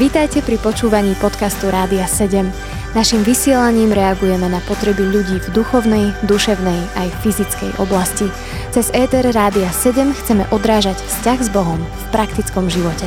Vítajte pri počúvaní podcastu Rádia 7. Naším vysielaním reagujeme na potreby ľudí v duchovnej, duševnej aj fyzickej oblasti. Cez ETR Rádia 7 chceme odrážať vzťah s Bohom v praktickom živote.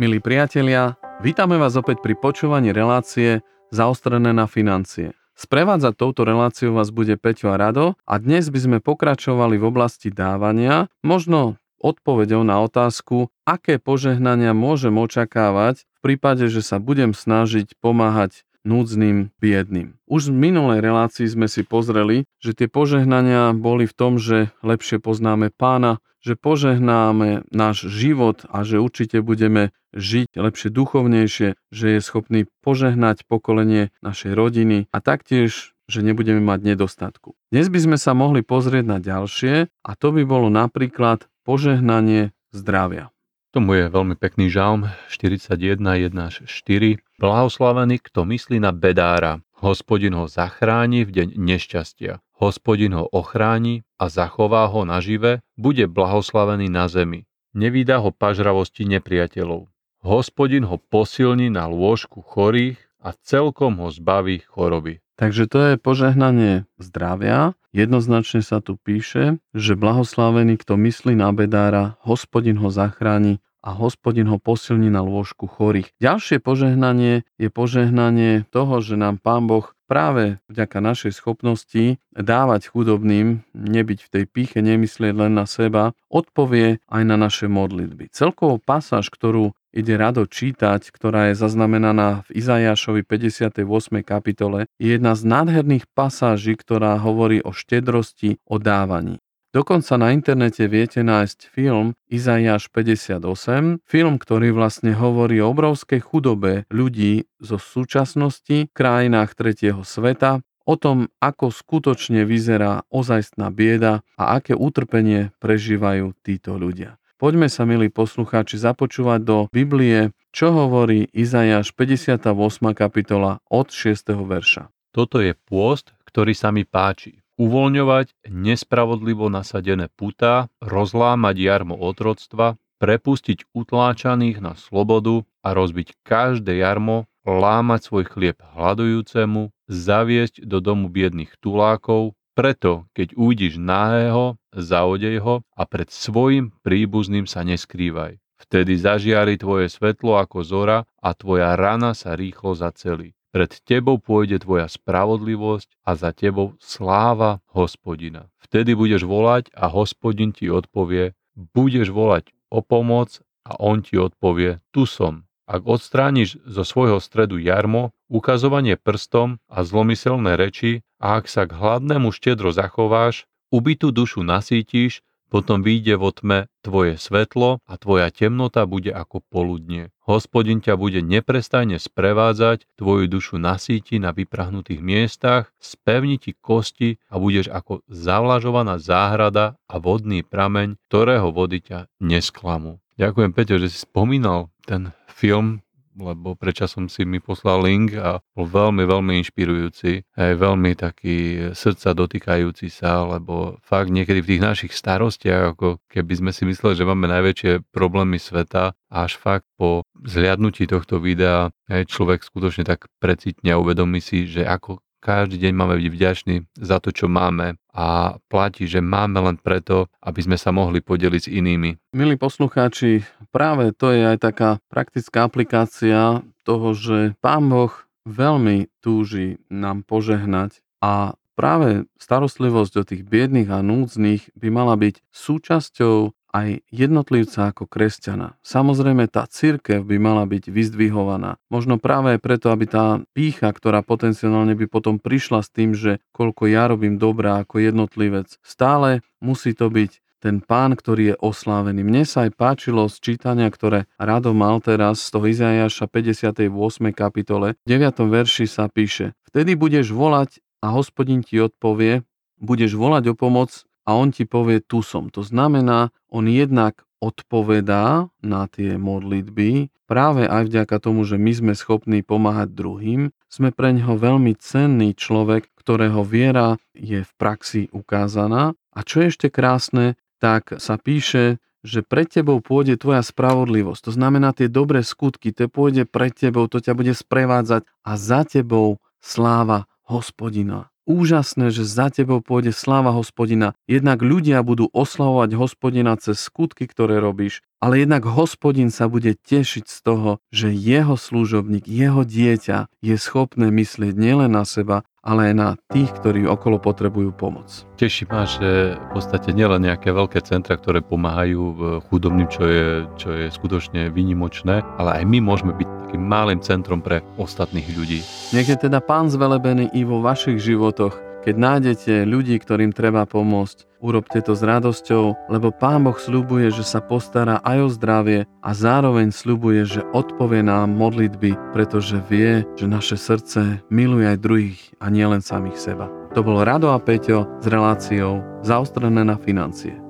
Milí priatelia, vítame vás opäť pri počúvaní relácie Zaostrené na financie. Sprevádzať touto reláciou vás bude Peťo a Rado a dnes by sme pokračovali v oblasti dávania, možno odpovedou na otázku, aké požehnania môžem očakávať v prípade, že sa budem snažiť pomáhať núdznym, biedným. Už v minulej relácii sme si pozreli, že tie požehnania boli v tom, že lepšie poznáme pána, že požehnáme náš život a že určite budeme žiť lepšie duchovnejšie, že je schopný požehnať pokolenie našej rodiny a taktiež že nebudeme mať nedostatku. Dnes by sme sa mohli pozrieť na ďalšie a to by bolo napríklad požehnanie zdravia. Tomu je veľmi pekný žalm 41, 1 až 4. Blahoslavený, kto myslí na bedára. Hospodin ho zachráni v deň nešťastia. Hospodin ho ochráni a zachová ho nažive, bude blahoslavený na zemi. Nevída ho pažravosti nepriateľov. Hospodin ho posilní na lôžku chorých a celkom ho zbaví choroby. Takže to je požehnanie zdravia. Jednoznačne sa tu píše, že blahoslavený, kto myslí na bedára, hospodin ho zachráni a hospodin ho posilní na lôžku chorých. Ďalšie požehnanie je požehnanie toho, že nám Pán Boh práve vďaka našej schopnosti dávať chudobným, nebyť v tej píche, nemyslieť len na seba, odpovie aj na naše modlitby. Celkovo pasáž, ktorú ide rado čítať, ktorá je zaznamenaná v Izajašovi 58. kapitole, je jedna z nádherných pasáží, ktorá hovorí o štedrosti, o dávaní. Dokonca na internete viete nájsť film Izajáš 58, film, ktorý vlastne hovorí o obrovskej chudobe ľudí zo súčasnosti v krajinách tretieho sveta, o tom, ako skutočne vyzerá ozajstná bieda a aké utrpenie prežívajú títo ľudia. Poďme sa, milí poslucháči, započúvať do Biblie, čo hovorí Izajáš 58. kapitola od 6. verša. Toto je pôst, ktorý sa mi páči. Uvoľňovať nespravodlivo nasadené putá, rozlámať jarmo otroctva, prepustiť utláčaných na slobodu a rozbiť každé jarmo, lámať svoj chlieb hľadujúcemu, zaviesť do domu biedných tulákov, preto, keď uvidíš nahého, zaodej ho a pred svojim príbuzným sa neskrývaj. Vtedy zažiari tvoje svetlo ako zora a tvoja rana sa rýchlo zacelí. Pred tebou pôjde tvoja spravodlivosť a za tebou sláva hospodina. Vtedy budeš volať a hospodin ti odpovie, budeš volať o pomoc a on ti odpovie, tu som. Ak odstrániš zo svojho stredu jarmo, ukazovanie prstom a zlomyselné reči a ak sa k hladnému štedro zachováš, ubitú dušu nasítiš, potom vyjde vo tme tvoje svetlo a tvoja temnota bude ako poludne. Hospodin ťa bude neprestajne sprevádzať, tvoju dušu nasíti na vyprahnutých miestach, spevni ti kosti a budeš ako zavlažovaná záhrada a vodný prameň, ktorého vody ťa nesklamú. Ďakujem, Peťo, že si spomínal ten film, lebo prečasom si mi poslal link a bol veľmi, veľmi inšpirujúci, aj veľmi taký srdca dotýkajúci sa, lebo fakt niekedy v tých našich starostiach, ako keby sme si mysleli, že máme najväčšie problémy sveta, až fakt po zliadnutí tohto videa aj človek skutočne tak precitne a uvedomí si, že ako každý deň máme byť vďační za to, čo máme a platí, že máme len preto, aby sme sa mohli podeliť s inými. Milí poslucháči, práve to je aj taká praktická aplikácia toho, že Pán Boh veľmi túži nám požehnať a práve starostlivosť o tých biedných a núdznych by mala byť súčasťou aj jednotlivca ako kresťana. Samozrejme, tá církev by mala byť vyzdvihovaná. Možno práve preto, aby tá pícha, ktorá potenciálne by potom prišla s tým, že koľko ja robím dobrá ako jednotlivec, stále musí to byť ten pán, ktorý je oslávený. Mne sa aj páčilo z čítania, ktoré Rado mal teraz z toho Izajaša 58. kapitole. V 9. verši sa píše Vtedy budeš volať a hospodin ti odpovie, budeš volať o pomoc a on ti povie, tu som. To znamená, on jednak odpovedá na tie modlitby, práve aj vďaka tomu, že my sme schopní pomáhať druhým, sme pre neho veľmi cenný človek, ktorého viera je v praxi ukázaná. A čo je ešte krásne, tak sa píše, že pred tebou pôjde tvoja spravodlivosť. To znamená tie dobré skutky, to pôjde pred tebou, to ťa bude sprevádzať a za tebou sláva hospodina. Úžasné, že za tebou pôjde sláva hospodina. Jednak ľudia budú oslavovať hospodina cez skutky, ktoré robíš, ale jednak hospodin sa bude tešiť z toho, že jeho služobník, jeho dieťa je schopné myslieť nielen na seba, ale aj na tých, ktorí okolo potrebujú pomoc. Teší ma, že v podstate nielen nejaké veľké centra, ktoré pomáhajú chudobným, čo je, čo je skutočne výnimočné, ale aj my môžeme byť takým malým centrom pre ostatných ľudí. Nech je teda Pán zvelebený i vo vašich životoch, keď nájdete ľudí, ktorým treba pomôcť, urobte to s radosťou, lebo Pán Boh sľubuje, že sa postará aj o zdravie a zároveň sľubuje, že odpovie nám modlitby, pretože vie, že naše srdce miluje aj druhých a nielen samých seba. To bolo Rado a Peťo s reláciou Zaostrené na financie.